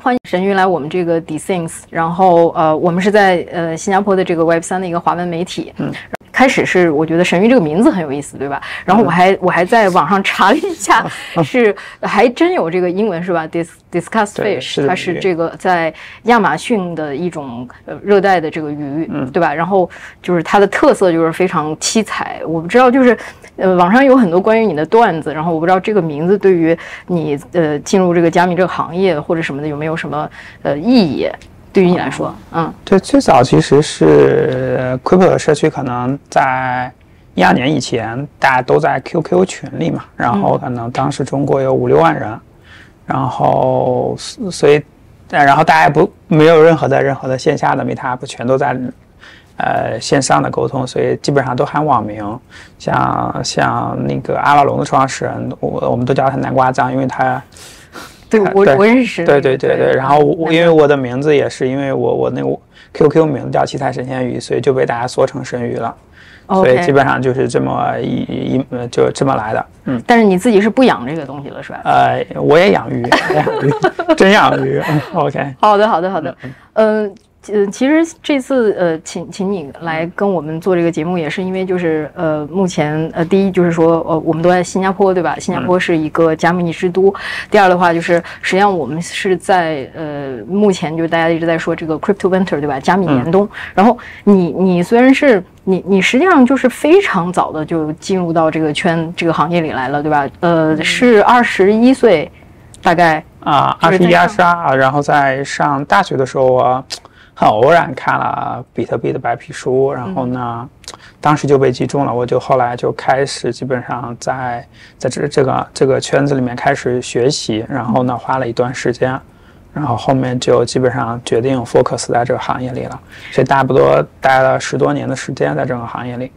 欢迎神鱼来我们这个 DeSings，然后呃，我们是在呃新加坡的这个 Web 三的一个华文媒体。嗯，开始是我觉得神鱼这个名字很有意思，对吧？然后我还我还在网上 查了一下，是还真有这个英文是吧？Dis Discuss Fish，它是这个在亚马逊的一种呃热带的这个鱼，嗯对吧？然后就是它的特色就是非常七彩，我不知道就是。呃，网上有很多关于你的段子，然后我不知道这个名字对于你呃进入这个加密这个行业或者什么的有没有什么呃意义？对于你来说，嗯，对，最早其实是 Crypto 的社区，可能在一二年以前，大家都在 QQ 群里嘛，然后可能当时中国有五六万人，然后所以，然后大家不没有任何的任何的线下的 Meetup，全都在。呃，线上的沟通，所以基本上都喊网名，像像那个阿拉龙的创始人，我我们都叫他南瓜酱，因为他，对我我认识，对对对对，然后我因为我的名字也是因为我我那个 QQ 名字叫七彩神仙鱼，所以就被大家缩成神鱼了，所以基本上就是这么一一就这么来的，嗯。但是你自己是不养这个东西了是吧？呃，我也养鱼，养鱼，真养鱼，OK。好的好的好的，嗯。嗯，其实这次呃，请请你来跟我们做这个节目，也是因为就是呃，目前呃，第一就是说呃，我们都在新加坡，对吧？新加坡是一个加密之都。第二的话，就是实际上我们是在呃，目前就是大家一直在说这个 crypto winter，对吧？加密严冬。然后你你虽然是你你实际上就是非常早的就进入到这个圈这个行业里来了，对吧？呃，是二十一岁，大概啊，二十一二十二，然后在上大学的时候我。很偶然看了比特币的白皮书，然后呢，当时就被击中了。我就后来就开始基本上在在这这个这个圈子里面开始学习，然后呢花了一段时间，然后后面就基本上决定 focus 在这个行业里了，所以差不多待了十多年的时间在这个行业里。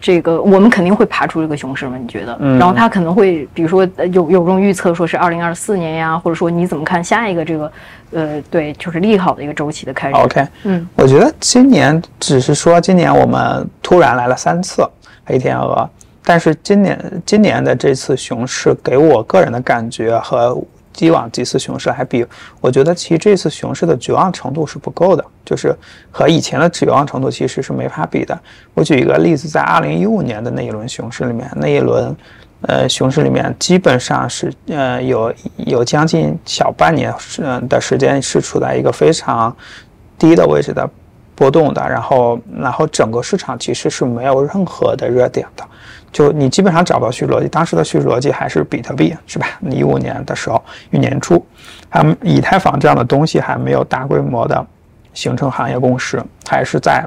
这个我们肯定会爬出这个熊市嘛？你觉得？然后他可能会，比如说有有这种预测，说是二零二四年呀，或者说你怎么看下一个这个，呃，对，就是利好的一个周期的开始？OK，嗯，我觉得今年只是说今年我们突然来了三次黑天鹅，但是今年今年的这次熊市给我个人的感觉和。以往几次熊市还比，我觉得其实这次熊市的绝望程度是不够的，就是和以前的绝望程度其实是没法比的。我举一个例子，在二零一五年的那一轮熊市里面，那一轮，呃，熊市里面基本上是，呃，有有将近小半年是的时间是处在一个非常低的位置的波动的，然后，然后整个市场其实是没有任何的热点的。就你基本上找不到叙事逻辑，当时的叙事逻辑还是比特币，是吧？一五年的时候，一年初，还以太坊这样的东西还没有大规模的形成行业共识，还是在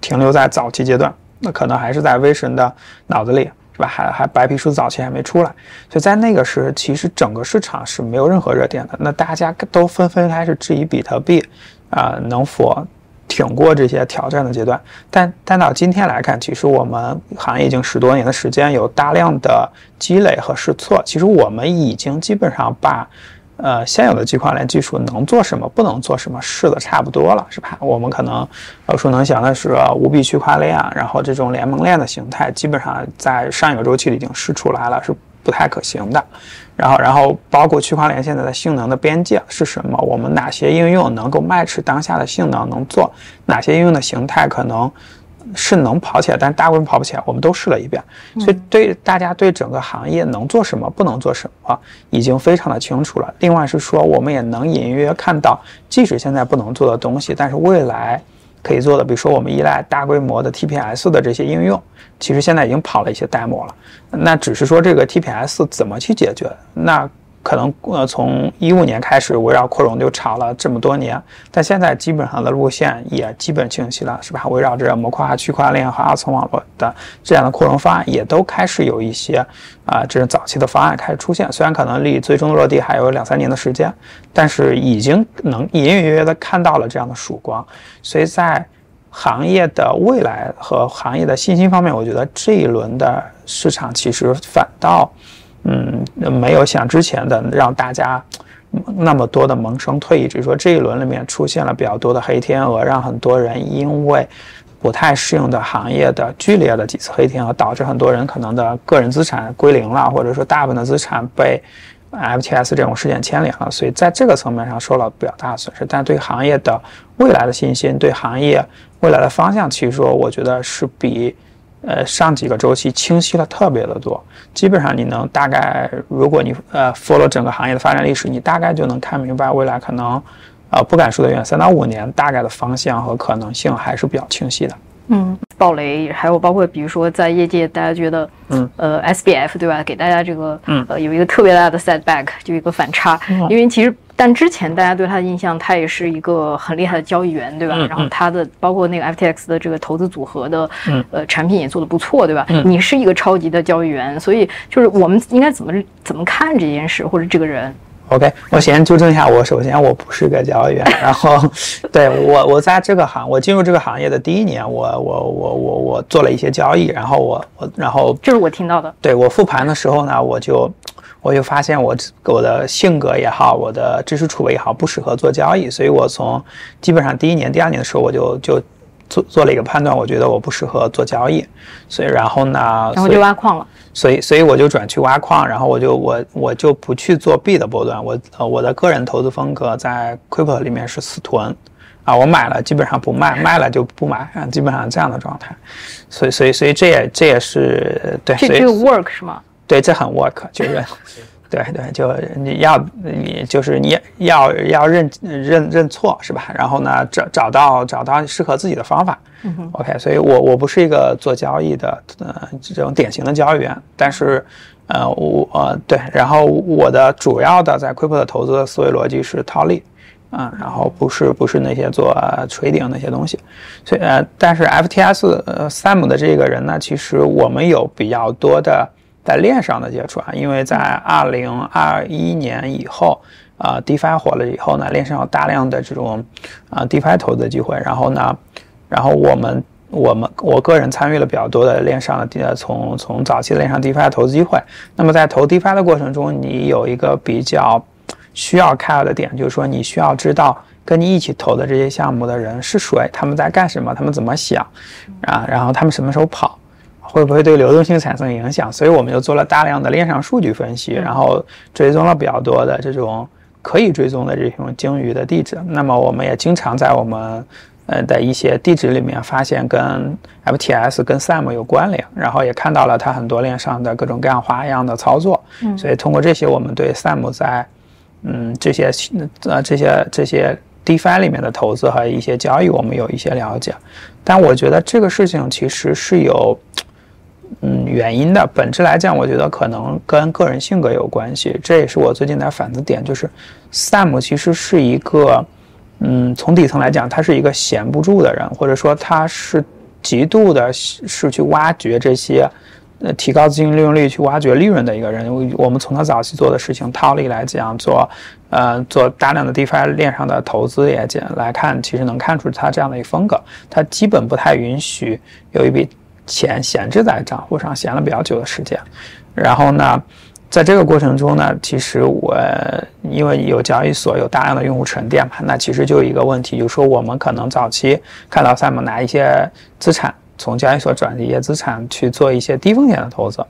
停留在早期阶段。那可能还是在威神的脑子里，是吧？还还白皮书早期还没出来，所以在那个时，其实整个市场是没有任何热点的。那大家都纷纷开始质疑比特币，啊，能否？挺过这些挑战的阶段，但但到今天来看，其实我们行业已经十多年的时间，有大量的积累和试错。其实我们已经基本上把，呃，现有的区块链技术能做什么，不能做什么，试的差不多了，是吧？我们可能耳熟能详的是五笔区块链，然后这种联盟链的形态，基本上在上一个周期里已经试出来了，是不太可行的。然后，然后包括区块链现在的性能的边界是什么？我们哪些应用能够 match 当下的性能能做？哪些应用的形态可能是能跑起来，但大部分跑不起来？我们都试了一遍，所以对大家对整个行业能做什么，不能做什么，已经非常的清楚了。另外是说，我们也能隐约看到，即使现在不能做的东西，但是未来。可以做的，比如说我们依赖大规模的 TPS 的这些应用，其实现在已经跑了一些 demo 了。那只是说这个 TPS 怎么去解决？那。可能呃，从一五年开始围绕扩容就炒了这么多年，但现在基本上的路线也基本清晰了，是吧？围绕着模块化区块链和二层网络的这样的扩容方案，也都开始有一些啊，这种早期的方案开始出现。虽然可能离最终的落地还有两三年的时间，但是已经能隐隐约约的看到了这样的曙光。所以在行业的未来和行业的信心方面，我觉得这一轮的市场其实反倒。嗯，没有像之前的让大家 那么多的萌生退役，只是说这一轮里面出现了比较多的黑天鹅，让很多人因为不太适应的行业的剧烈的几次黑天鹅，导致很多人可能的个人资产归零了，或者说大部分的资产被 FTS 这种事件牵连了，所以在这个层面上受了比较大的损失。但对行业的未来的信心，对行业未来的方向，其实说我觉得是比呃上几个周期清晰了特别的多。基本上你能大概，如果你呃 follow 整个行业的发展历史，你大概就能看明白未来可能呃不敢说的远，三到五年大概的方向和可能性还是比较清晰的。嗯，暴雷，还有包括比如说在业界，大家觉得，嗯，呃，SBF 对吧？给大家这个，嗯，呃，有一个特别大的 setback，就一个反差。因为其实，但之前大家对他的印象，他也是一个很厉害的交易员，对吧？然后他的包括那个 FTX 的这个投资组合的，嗯呃，产品也做得不错，对吧？你是一个超级的交易员，所以就是我们应该怎么怎么看这件事或者这个人？OK，我先纠正一下，我首先我不是个交易员，然后，对我我在这个行，我进入这个行业的第一年，我我我我我做了一些交易，然后我我然后这是我听到的，对我复盘的时候呢，我就我就发现我我的性格也好，我的知识储备也好，不适合做交易，所以我从基本上第一年、第二年的时候，我就就做做了一个判断，我觉得我不适合做交易，所以然后呢，然后就挖矿了。所以，所以我就转去挖矿，然后我就我我就不去做币的波段。我呃，我的个人投资风格在 Crypto 里面是死囤，啊，我买了基本上不卖，卖了就不买，啊，基本上这样的状态。所以，所以，所以这也这也是对。这这个 work 是吗？对，这很 work，就是。对对，就你要你就是你要要认认认错是吧？然后呢，找找到找到适合自己的方法。OK，所以我我不是一个做交易的呃这种典型的交易员，但是呃我呃对，然后我的主要的在 Crypto 的投资的思维逻辑是套利，啊，然后不是不是那些做锤顶那些东西。所以呃，但是 FTS 呃 Sam 的这个人呢，其实我们有比较多的。在链上的接触啊，因为在二零二一年以后，啊，DeFi 火了以后呢，链上有大量的这种啊 DeFi 投资机会。然后呢，然后我们我们我个人参与了比较多的链上的从从早期的链上 DeFi 投资机会。那么在投 DeFi 的过程中，你有一个比较需要 care 的点，就是说你需要知道跟你一起投的这些项目的人是谁，他们在干什么，他们怎么想啊，然后他们什么时候跑。会不会对流动性产生影响？所以我们就做了大量的链上数据分析，然后追踪了比较多的这种可以追踪的这种鲸鱼的地址。那么我们也经常在我们呃的一些地址里面发现跟 FTS 跟 Sam 有关联，然后也看到了它很多链上的各种各样花样的操作。所以通过这些，我们对 Sam 在嗯这些呃这些这些 DeFi 里面的投资和一些交易，我们有一些了解。但我觉得这个事情其实是有。嗯，原因的本质来讲，我觉得可能跟个人性格有关系。这也是我最近的反思点，就是 Sam 其实是一个，嗯，从底层来讲，他是一个闲不住的人，或者说他是极度的是去挖掘这些，呃，提高资金利用率、去挖掘利润的一个人。我们从他早期做的事情套利来讲，做呃做大量的 DeFi 链上的投资也讲来看，其实能看出他这样的一个风格。他基本不太允许有一笔。钱闲置在账户上，闲了比较久的时间。然后呢，在这个过程中呢，其实我因为有交易所有大量的用户沉淀嘛，那其实就有一个问题，就是说我们可能早期看到 Sam 拿一些资产从交易所转移一些资产去做一些低风险的投资，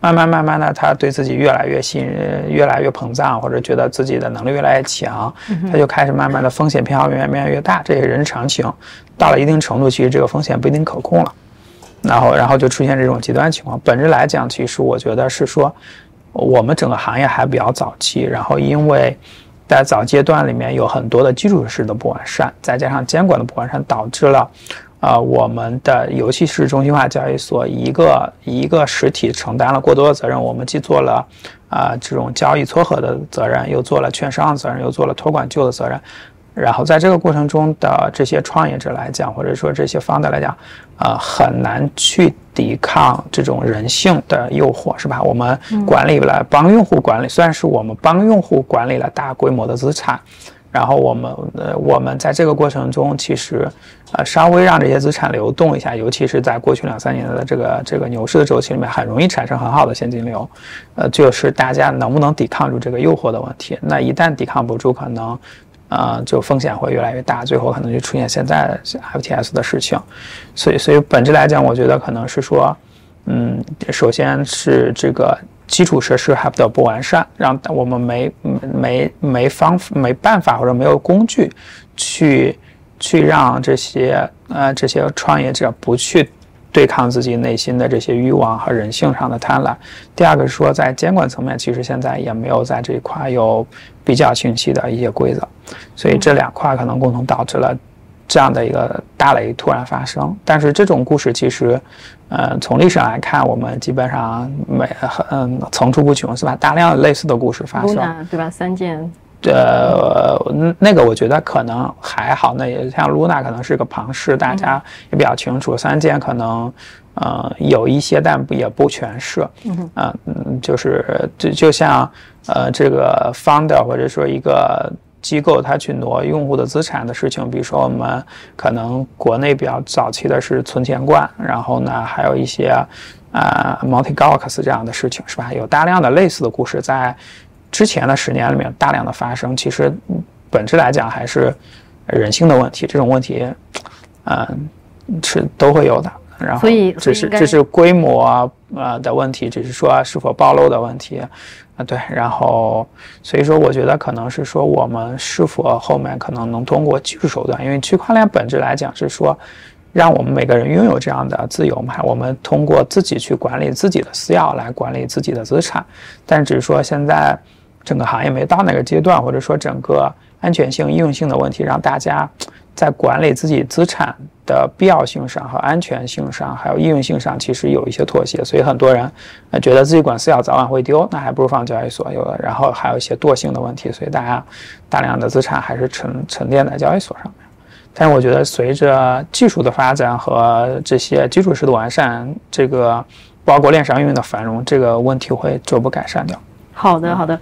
慢慢慢慢的，他对自己越来越信任，越来越膨胀，或者觉得自己的能力越来越强，他就开始慢慢的风险偏好越来越大，这也人之常情。到了一定程度，其实这个风险不一定可控了。然后，然后就出现这种极端情况。本质来讲，其实我觉得是说，我们整个行业还比较早期。然后，因为在早阶段里面有很多的基础设施的不完善，再加上监管的不完善，导致了，呃，我们的尤其是中心化交易所一个一个实体承担了过多的责任。我们既做了啊这种交易撮合的责任，又做了券商的责任，又做了托管旧的责任。然后在这个过程中的这些创业者来讲，或者说这些方的来讲，呃，很难去抵抗这种人性的诱惑，是吧？我们管理了帮用户管理，虽然是我们帮用户管理了大规模的资产，然后我们呃，我们在这个过程中其实呃稍微让这些资产流动一下，尤其是在过去两三年的这个这个牛市的周期里面，很容易产生很好的现金流，呃，就是大家能不能抵抗住这个诱惑的问题。那一旦抵抗不住，可能。啊，就风险会越来越大，最后可能就出现现在 FTS 的事情。所以，所以本质来讲，我觉得可能是说，嗯，首先是这个基础设施还比较不完善，让我们没没没方没办法或者没有工具去去让这些呃这些创业者不去对抗自己内心的这些欲望和人性上的贪婪。第二个是说，在监管层面，其实现在也没有在这一块有比较清晰的一些规则，所以这两块可能共同导致了。这样的一个大雷突然发生，但是这种故事其实，呃，从历史上来看，我们基本上每嗯层出不穷，是吧？大量类似的故事发生，对吧？三件，呃，那个我觉得可能还好，那也像露娜可能是个旁氏，大家也比较清楚。三件可能，呃，有一些，但不也不全是。嗯嗯，就是就就像呃这个 founder 或者说一个。机构它去挪用户的资产的事情，比如说我们可能国内比较早期的是存钱罐，然后呢还有一些啊 Monte Gox 这样的事情，是吧？有大量的类似的故事在之前的十年里面大量的发生。其实本质来讲还是人性的问题，这种问题，嗯，是都会有的。然后，这是这是规模呃的问题，只是说是否暴露的问题。啊，对，然后，所以说，我觉得可能是说，我们是否后面可能能通过技术手段，因为区块链本质来讲是说，让我们每个人拥有这样的自由嘛，我们通过自己去管理自己的私钥来管理自己的资产，但只是说现在整个行业没到那个阶段，或者说整个安全性、应用性的问题，让大家在管理自己资产。的必要性上和安全性上，还有应用性上，其实有一些妥协，所以很多人觉得自己管私钥早晚会丢，那还不如放交易所。有的，然后还有一些惰性的问题，所以大家大量的资产还是沉沉淀在交易所上面。但是我觉得，随着技术的发展和这些基础设施的完善，这个包括链上应用的繁荣，这个问题会逐步改善掉。好的，好的。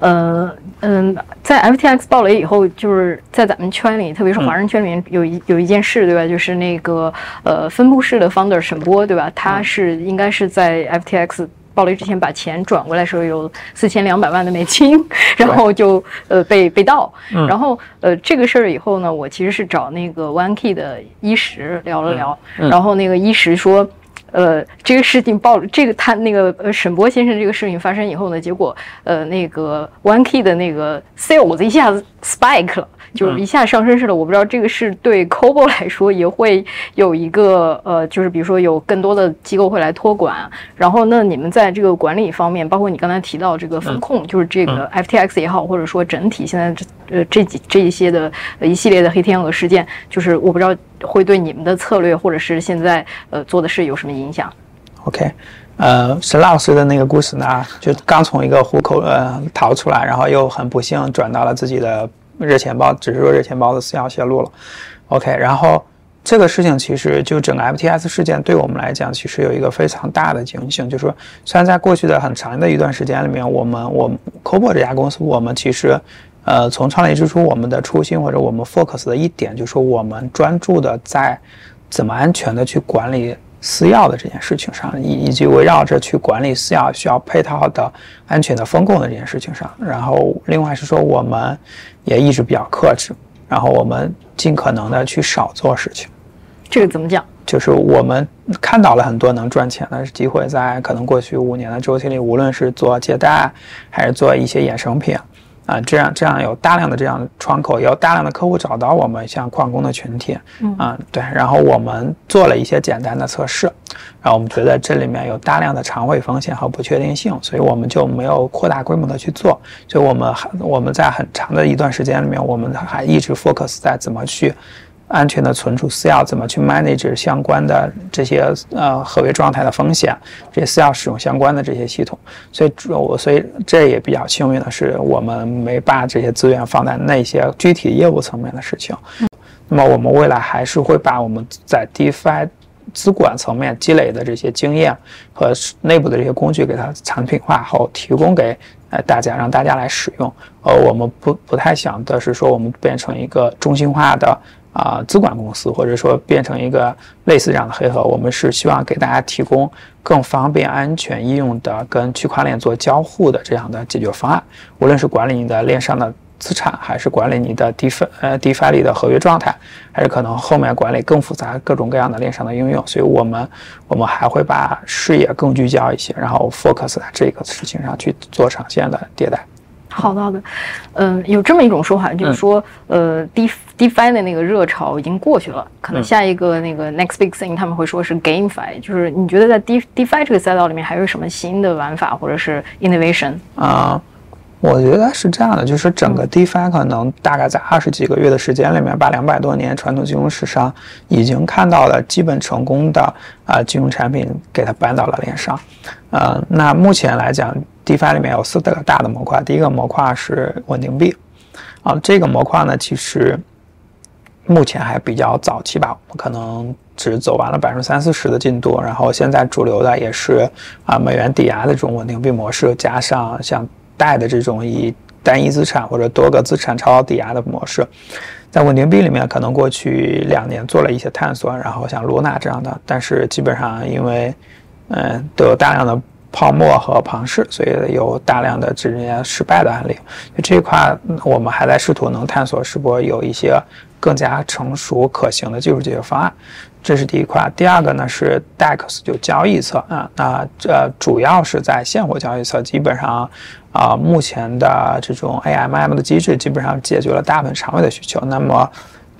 呃嗯，在 FTX 爆雷以后，就是在咱们圈里，特别是华人圈里面，有一有一件事，对吧？就是那个呃分布式的 founder 沈波，对吧？他是应该是在 FTX 爆雷之前把钱转过来时候有四千两百万的美金，然后就呃被被盗。然后呃这个事儿以后呢，我其实是找那个 OneKey 的一石聊了聊，然后那个一石说。呃，这个事情爆，这个他那个呃沈波先生这个事情发生以后呢，结果呃那个 OneKey 的那个 sales 一下子 spike 了。就是一下上升式的，我不知道这个是对 Cobo 来说也会有一个呃，就是比如说有更多的机构会来托管，然后那你们在这个管理方面，包括你刚才提到这个风控，就是这个 FTX 也好，或者说整体现在这呃这几这一些的一系列的黑天鹅事件，就是我不知道会对你们的策略或者是现在呃做的事有什么影响？OK，呃，沈老师的那个故事呢，就刚从一个虎口呃逃出来，然后又很不幸转到了自己的。热钱包只是说热钱包的私钥泄露了，OK，然后这个事情其实就整个 FTS 事件对我们来讲，其实有一个非常大的警醒，就是说，虽然在过去的很长的一段时间里面，我们我们 Cobo 这家公司，我们其实，呃，从创立之初，我们的初心或者我们 focus 的一点，就是我们专注的在怎么安全的去管理。私钥的这件事情上，以以及围绕着去管理私钥需要配套的安全的风控的这件事情上，然后另外是说我们也一直比较克制，然后我们尽可能的去少做事情。这个怎么讲？就是我们看到了很多能赚钱的机会，在可能过去五年的周期里，无论是做借贷还是做一些衍生品。啊，这样这样有大量的这样的窗口，也有大量的客户找到我们，像矿工的群体，啊，对，然后我们做了一些简单的测试，然后我们觉得这里面有大量的长尾风险和不确定性，所以我们就没有扩大规模的去做，所以我们还我们在很长的一段时间里面，我们还一直 focus 在怎么去。安全的存储私钥怎么去 manage 相关的这些呃合约状态的风险，这些私钥使用相关的这些系统，所以我所以这也比较幸运的是，我们没把这些资源放在那些具体业务层面的事情。那么我们未来还是会把我们在 DeFi 资管层面积累的这些经验和内部的这些工具给它产品化后提供给呃大家，让大家来使用。呃，我们不不太想的是说我们变成一个中心化的。啊，资管公司或者说变成一个类似这样的黑盒，我们是希望给大家提供更方便、安全、应用的跟区块链做交互的这样的解决方案。无论是管理你的链上的资产，还是管理你的 DeFi 呃 DeFi 里的合约状态，还是可能后面管理更复杂各种各样的链上的应用？所以我们我们还会把视野更聚焦一些，然后 focus 在这个事情上去做长线的迭代。好的，好的，嗯，有这么一种说法，就是说，呃，D DeFi 的那个热潮已经过去了，可能下一个那个 next big thing 他们会说是 GameFi，就是你觉得在 D DeFi 这个赛道里面还有什么新的玩法或者是 innovation 啊？我觉得是这样的，就是整个 DeFi 可能大概在二十几个月的时间里面，把两百多年传统金融史上已经看到了基本成功的啊金融产品，给它搬到了链上。呃，那目前来讲，DeFi 里面有四个大的模块，第一个模块是稳定币，啊，这个模块呢，其实目前还比较早期吧，我们可能只走完了百分之三四十的进度，然后现在主流的也是啊美元抵押的这种稳定币模式，加上像。贷的这种以单一资产或者多个资产超抵押的模式，在稳定币里面可能过去两年做了一些探索，然后像罗纳这样的，但是基本上因为嗯都有大量的泡沫和庞氏，所以有大量的这些失败的案例。这一块我们还在试图能探索是否有一些更加成熟可行的技术解决方案。这是第一块，第二个呢是 DEX 就交易侧啊，那这主要是在现货交易侧，基本上啊目前的这种 AMM 的机制基本上解决了大部分长尾的需求。那么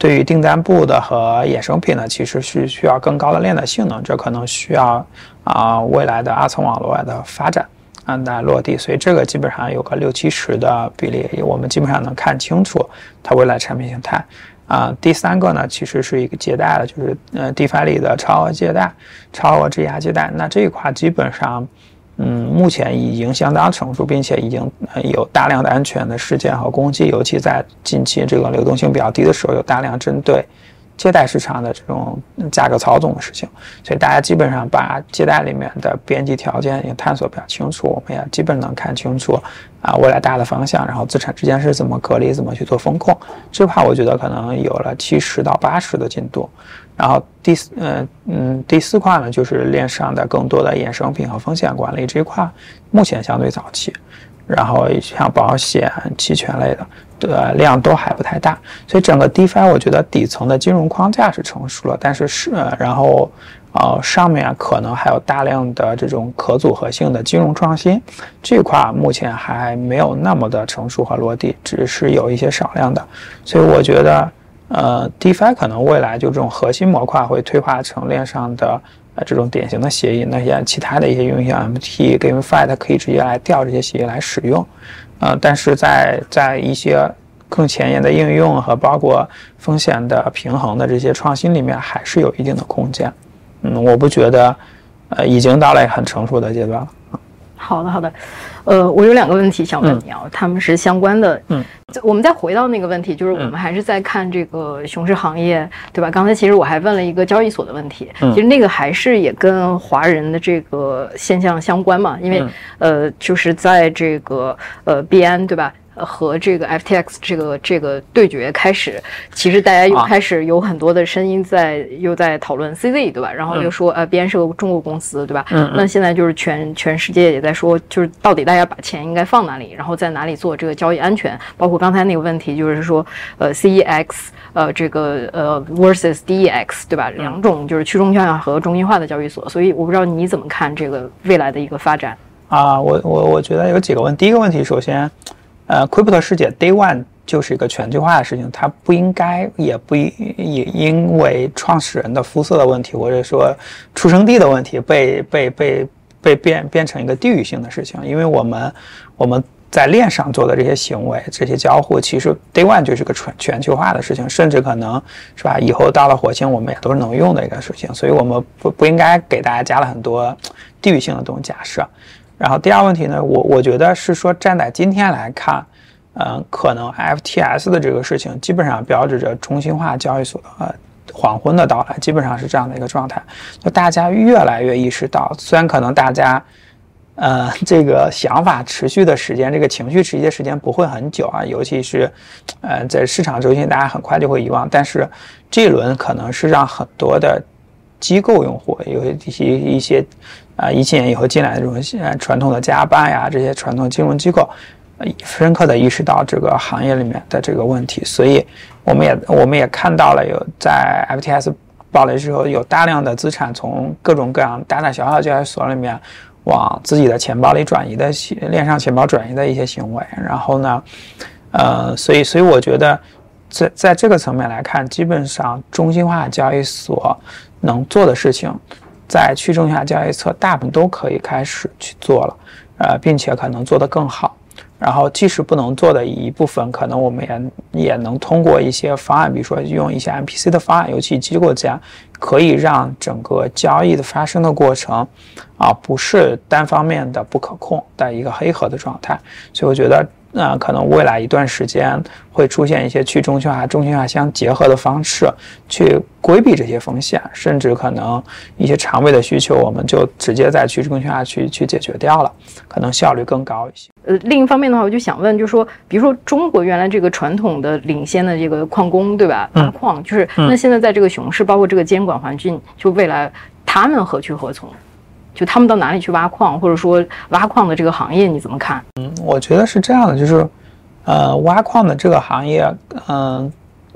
对于订单部的和衍生品呢，其实是需要更高的链的性能，这可能需要啊未来的二层网络的发展啊来落地。所以这个基本上有个六七十的比例，我们基本上能看清楚它未来产品形态。啊，第三个呢，其实是一个借贷的，就是呃，DeFi 里的超额借贷、超额质押借贷。那这一块基本上，嗯，目前已经相当成熟，并且已经有大量的安全的事件和攻击，尤其在近期这个流动性比较低的时候，有大量针对。借贷市场的这种价格操纵的事情，所以大家基本上把借贷里面的边际条件也探索比较清楚，我们也基本能看清楚啊未来大的方向，然后资产之间是怎么隔离，怎么去做风控。这块我觉得可能有了七十到八十的进度。然后第四，嗯嗯，第四块呢就是链上的更多的衍生品和风险管理这一块，目前相对早期。然后像保险、期权类的。的量都还不太大，所以整个 DeFi 我觉得底层的金融框架是成熟了，但是是然后呃上面可能还有大量的这种可组合性的金融创新，这块目前还没有那么的成熟和落地，只是有一些少量的，所以我觉得呃 DeFi 可能未来就这种核心模块会退化成链上的呃这种典型的协议，那些其他的一些应用像 MT、GameFi 它可以直接来调这些协议来使用。呃，但是在在一些更前沿的应用和包括风险的平衡的这些创新里面，还是有一定的空间。嗯，我不觉得，呃，已经到了很成熟的阶段了。好的，好的。呃，我有两个问题想问你啊，他们是相关的。嗯，我们再回到那个问题，就是我们还是在看这个熊市行业，对吧？刚才其实我还问了一个交易所的问题，其实那个还是也跟华人的这个现象相关嘛，因为呃，就是在这个呃币安，对吧？和这个 FTX 这个这个对决开始，其实大家又开始有很多的声音在又在讨论 CZ 对吧？然后又说呃，边是个中国公司对吧？嗯。那现在就是全全世界也在说，就是到底大家把钱应该放哪里，然后在哪里做这个交易安全？包括刚才那个问题，就是说呃 CEX 呃这个呃 versus DEX 对吧？两种就是去中心化和中心化的交易所。所以我不知道你怎么看这个未来的一个发展啊？我我我觉得有几个问，第一个问题首先。呃，Crypto 世界 Day One 就是一个全球化的事情，它不应该，也不也因为创始人的肤色的问题，或者说出生地的问题，被被被被变变成一个地域性的事情。因为我们我们在链上做的这些行为，这些交互，其实 Day One 就是个全全球化的事情，甚至可能是吧，以后到了火星，我们也都是能用的一个事情。所以，我们不不应该给大家加了很多地域性的东西假设。然后第二问题呢，我我觉得是说站在今天来看，嗯，可能 FTS 的这个事情基本上标志着中心化交易所的黄昏的到来，基本上是这样的一个状态。就大家越来越意识到，虽然可能大家，呃，这个想法持续的时间，这个情绪持续的时间不会很久啊，尤其是，呃，在市场中心，大家很快就会遗忘。但是这一轮可能是让很多的机构用户有一些一些。啊，一七年以后进来的这种呃传统的家办呀，这些传统金融机构，深刻的意识到这个行业里面的这个问题，所以我们也我们也看到了有在 FTS 爆雷之后，有大量的资产从各种各样大大小小交易所里面往自己的钱包里转移的链上钱包转移的一些行为。然后呢，呃，所以所以我觉得在在这个层面来看，基本上中心化交易所能做的事情，在去中心化交易侧大部分都可以开始去做了，呃，并且可能做得更好。然后，即使不能做的一部分，可能我们也也能通过一些方案，比如说用一些 MPC 的方案，尤其机构间，可以让整个交易的发生的过程，啊，不是单方面的不可控的一个黑盒的状态。所以，我觉得。那可能未来一段时间会出现一些去中心化、中心化相结合的方式，去规避这些风险，甚至可能一些长尾的需求，我们就直接在去中心化去去解决掉了，可能效率更高一些。呃，另一方面的话，我就想问，就是说，比如说中国原来这个传统的领先的这个矿工，对吧？挖矿就是，那现在在这个熊市，包括这个监管环境，就未来他们何去何从？就他们到哪里去挖矿，或者说挖矿的这个行业你怎么看？嗯，我觉得是这样的，就是，呃，挖矿的这个行业，嗯。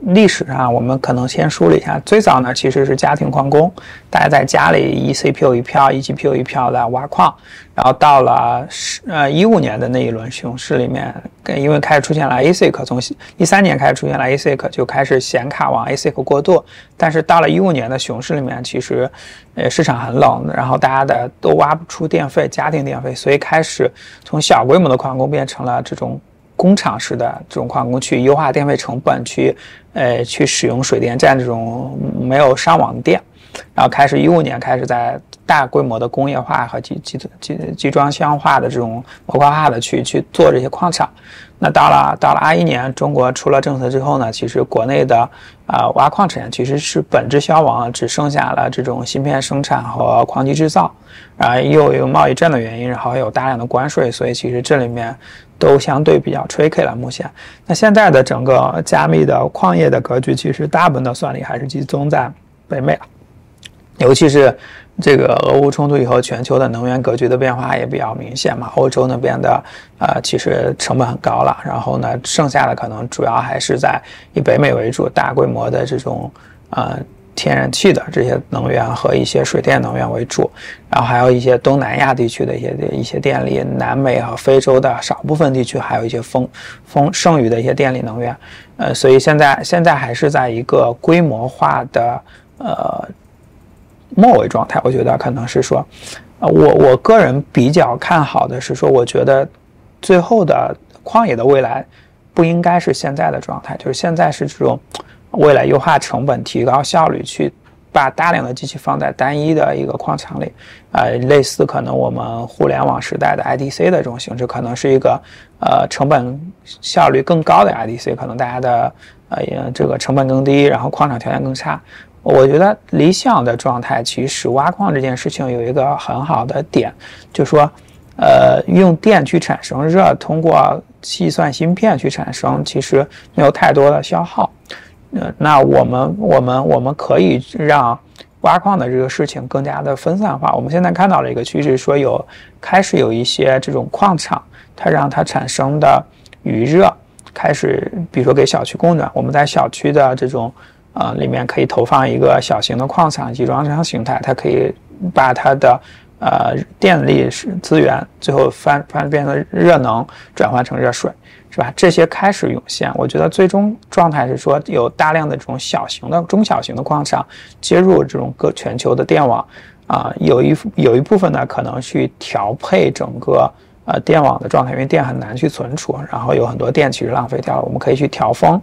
历史上，我们可能先梳理一下，最早呢其实是家庭矿工，大家在家里一 CPU 一票，一 GPU 一票的挖矿，然后到了十呃一五年的那一轮熊市里面，因为开始出现了 ASIC，从一三年开始出现了 ASIC，就开始显卡往 ASIC 过渡，但是到了一五年的熊市里面，其实呃市场很冷，然后大家的都挖不出电费，家庭电费，所以开始从小规模的矿工变成了这种。工厂式的这种矿工去优化电费成本，去呃去使用水电站这种没有上网的电，然后开始一五年开始在大规模的工业化和集集集集装箱化的这种模块化的去去做这些矿场。那到了到了二一年，中国出了政策之后呢，其实国内的啊挖矿产业其实是本质消亡，只剩下了这种芯片生产和矿机制造，啊又有贸易战的原因，然后有大量的关税，所以其实这里面。都相对比较 tricky 了。目前，那现在的整个加密的矿业的格局，其实大部分的算力还是集中在北美了。尤其是这个俄乌冲突以后，全球的能源格局的变化也比较明显嘛。欧洲那边的呃，其实成本很高了。然后呢，剩下的可能主要还是在以北美为主，大规模的这种呃。天然气的这些能源和一些水电能源为主，然后还有一些东南亚地区的一些一些电力，南美和非洲的少部分地区还有一些风风剩余的一些电力能源，呃，所以现在现在还是在一个规模化的呃末尾状态。我觉得可能是说，呃，我我个人比较看好的是说，我觉得最后的矿业的未来不应该是现在的状态，就是现在是这种。为了优化成本、提高效率，去把大量的机器放在单一的一个矿场里，呃，类似可能我们互联网时代的 IDC 的这种形式，可能是一个呃成本效率更高的 IDC，可能大家的呃这个成本更低，然后矿场条件更差。我觉得理想的状态，其实挖矿这件事情有一个很好的点，就说呃用电去产生热，通过计算芯片去产生，其实没有太多的消耗。那我们我们我们可以让挖矿的这个事情更加的分散化。我们现在看到了一个趋势，说有开始有一些这种矿场，它让它产生的余热开始，比如说给小区供暖。我们在小区的这种呃里面可以投放一个小型的矿场集装箱形态，它可以把它的呃电力是资源最后翻翻变成热能，转换成热水。是吧？这些开始涌现，我觉得最终状态是说，有大量的这种小型的、中小型的矿场接入这种各全球的电网，啊，有一有一部分呢可能去调配整个呃电网的状态，因为电很难去存储，然后有很多电其实浪费掉了，我们可以去调峰、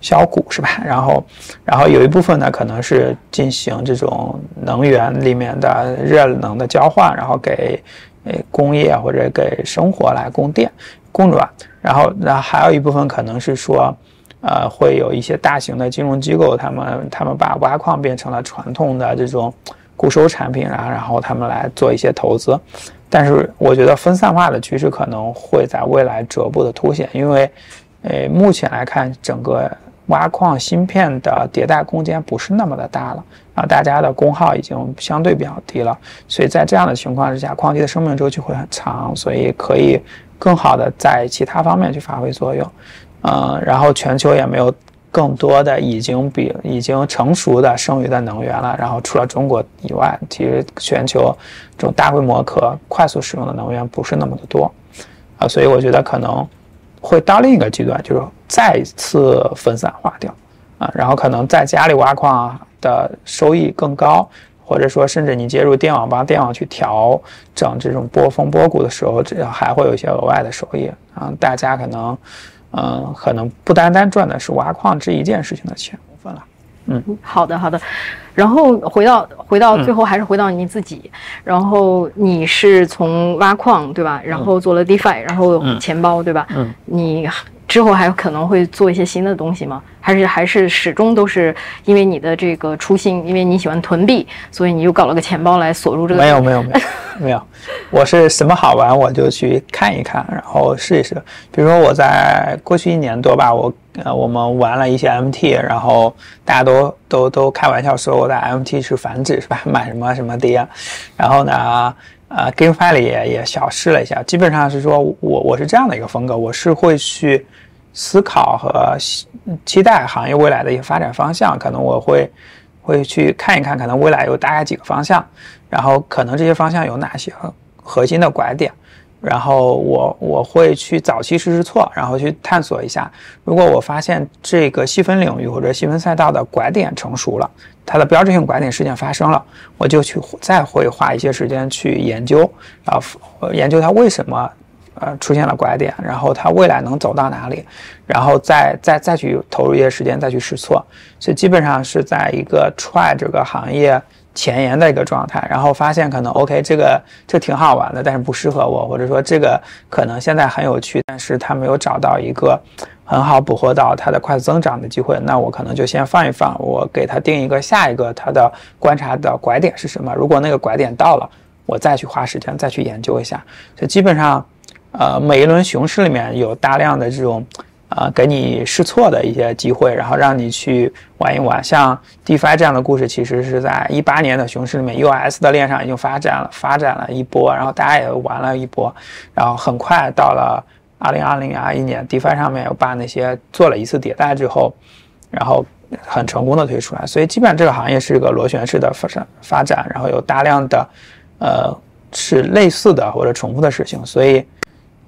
消谷，是吧？然后，然后有一部分呢可能是进行这种能源里面的热能的交换，然后给呃工业或者给生活来供电。供暖，然后，然后还有一部分可能是说，呃，会有一些大型的金融机构，他们他们把挖矿变成了传统的这种固收产品，然后然后他们来做一些投资。但是我觉得分散化的趋势可能会在未来逐步的凸显，因为，呃，目前来看，整个挖矿芯片的迭代空间不是那么的大了，然后大家的功耗已经相对比较低了，所以在这样的情况之下，矿机的生命周期会很长，所以可以。更好的在其他方面去发挥作用，嗯，然后全球也没有更多的已经比已经成熟的剩余的能源了，然后除了中国以外，其实全球这种大规模可快速使用的能源不是那么的多，啊，所以我觉得可能会到另一个阶段，就是再次分散化掉，啊，然后可能在家里挖矿的收益更高。或者说，甚至你接入电网，帮电网去调整这种波峰波谷的时候，这还会有一些额外的收益啊。大家可能，嗯，可能不单单赚的是挖矿这一件事情的钱。嗯，好的，好的。然后回到回到最后，还是回到你自己。然后你是从挖矿对吧？然后做了 DeFi，然后钱包对吧？嗯，你。之后还有可能会做一些新的东西吗？还是还是始终都是因为你的这个初心，因为你喜欢囤币，所以你又搞了个钱包来锁住这个？没有没有没有没有，我是什么好玩我就去看一看，然后试一试。比如说我在过去一年多吧，我呃我们玩了一些 MT，然后大家都都都开玩笑说我的 MT 是繁殖是吧？买什么什么跌，然后呢？呃，GameFi 里也也小试了一下，基本上是说我我是这样的一个风格，我是会去思考和期待行业未来的一个发展方向，可能我会会去看一看，可能未来有大概几个方向，然后可能这些方向有哪些核心的拐点。然后我我会去早期试试错，然后去探索一下。如果我发现这个细分领域或者细分赛道的拐点成熟了，它的标志性拐点事件发生了，我就去再会花一些时间去研究，然后研究它为什么呃出现了拐点，然后它未来能走到哪里，然后再再再去投入一些时间再去试错。所以基本上是在一个 try 这个行业。前沿的一个状态，然后发现可能 OK，这个这挺好玩的，但是不适合我，或者说这个可能现在很有趣，但是他没有找到一个很好捕获到它的快速增长的机会，那我可能就先放一放，我给它定一个下一个它的观察的拐点是什么？如果那个拐点到了，我再去花时间再去研究一下。就基本上，呃，每一轮熊市里面有大量的这种。啊，给你试错的一些机会，然后让你去玩一玩。像 DeFi 这样的故事，其实是在一八年的熊市里面，US 的链上已经发展了，发展了一波，然后大家也玩了一波，然后很快到了二零二零二一年，DeFi 上面又把那些做了一次迭代之后，然后很成功的推出来。所以基本上这个行业是一个螺旋式的发展发展，然后有大量的呃是类似的或者重复的事情，所以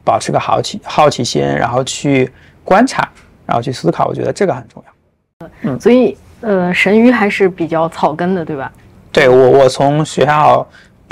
保持个好奇好奇心，然后去。观察，然后去思考，我觉得这个很重要。嗯，所以呃，神鱼还是比较草根的，对吧？对我，我从学校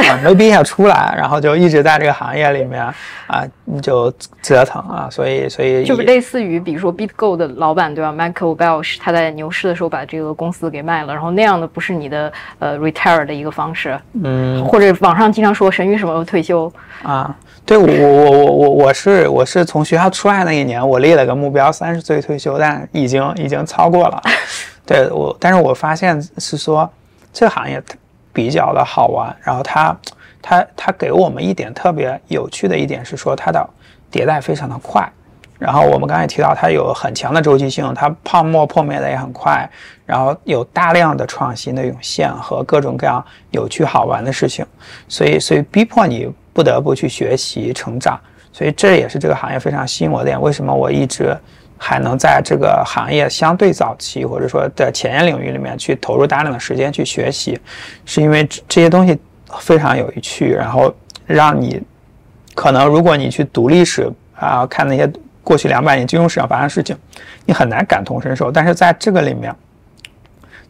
啊没毕业出来，然后就一直在这个行业里面啊，就折腾啊，所以所以就是类似于，比如说 BitGo 的老板对吧？Michael Belch 他在牛市的时候把这个公司给卖了，然后那样的不是你的呃 retire 的一个方式，嗯，或者网上经常说神鱼什么时候退休啊？对我我我我我是我是从学校出来那一年，我立了个目标，三十岁退休，但已经已经超过了。对我，但是我发现是说这个行业比较的好玩，然后它它它给我们一点特别有趣的一点是说它的迭代非常的快，然后我们刚才提到它有很强的周期性，它泡沫破灭的也很快，然后有大量的创新的涌现和各种各样有趣好玩的事情，所以所以逼迫你。不得不去学习成长，所以这也是这个行业非常吸引我的点。为什么我一直还能在这个行业相对早期，或者说在前沿领域里面去投入大量的时间去学习，是因为这些东西非常有趣，然后让你可能如果你去读历史啊，看那些过去两百年金融史上发生的事情，你很难感同身受。但是在这个里面，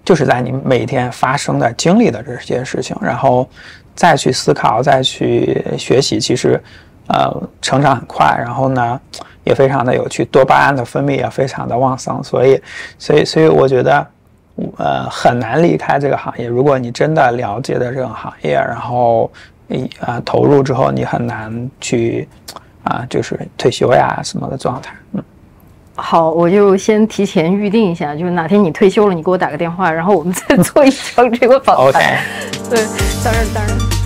就是在你每天发生的经历的这些事情，然后。再去思考，再去学习，其实，呃，成长很快，然后呢，也非常的有趣，多巴胺的分泌也非常的旺盛，所以，所以，所以我觉得，呃，很难离开这个行业。如果你真的了解的这种行业，然后，啊，投入之后，你很难去，啊，就是退休呀什么的状态。嗯，好，我就先提前预定一下，就是哪天你退休了，你给我打个电话，然后我们再做一场这个访谈。OK，对，当然，当然。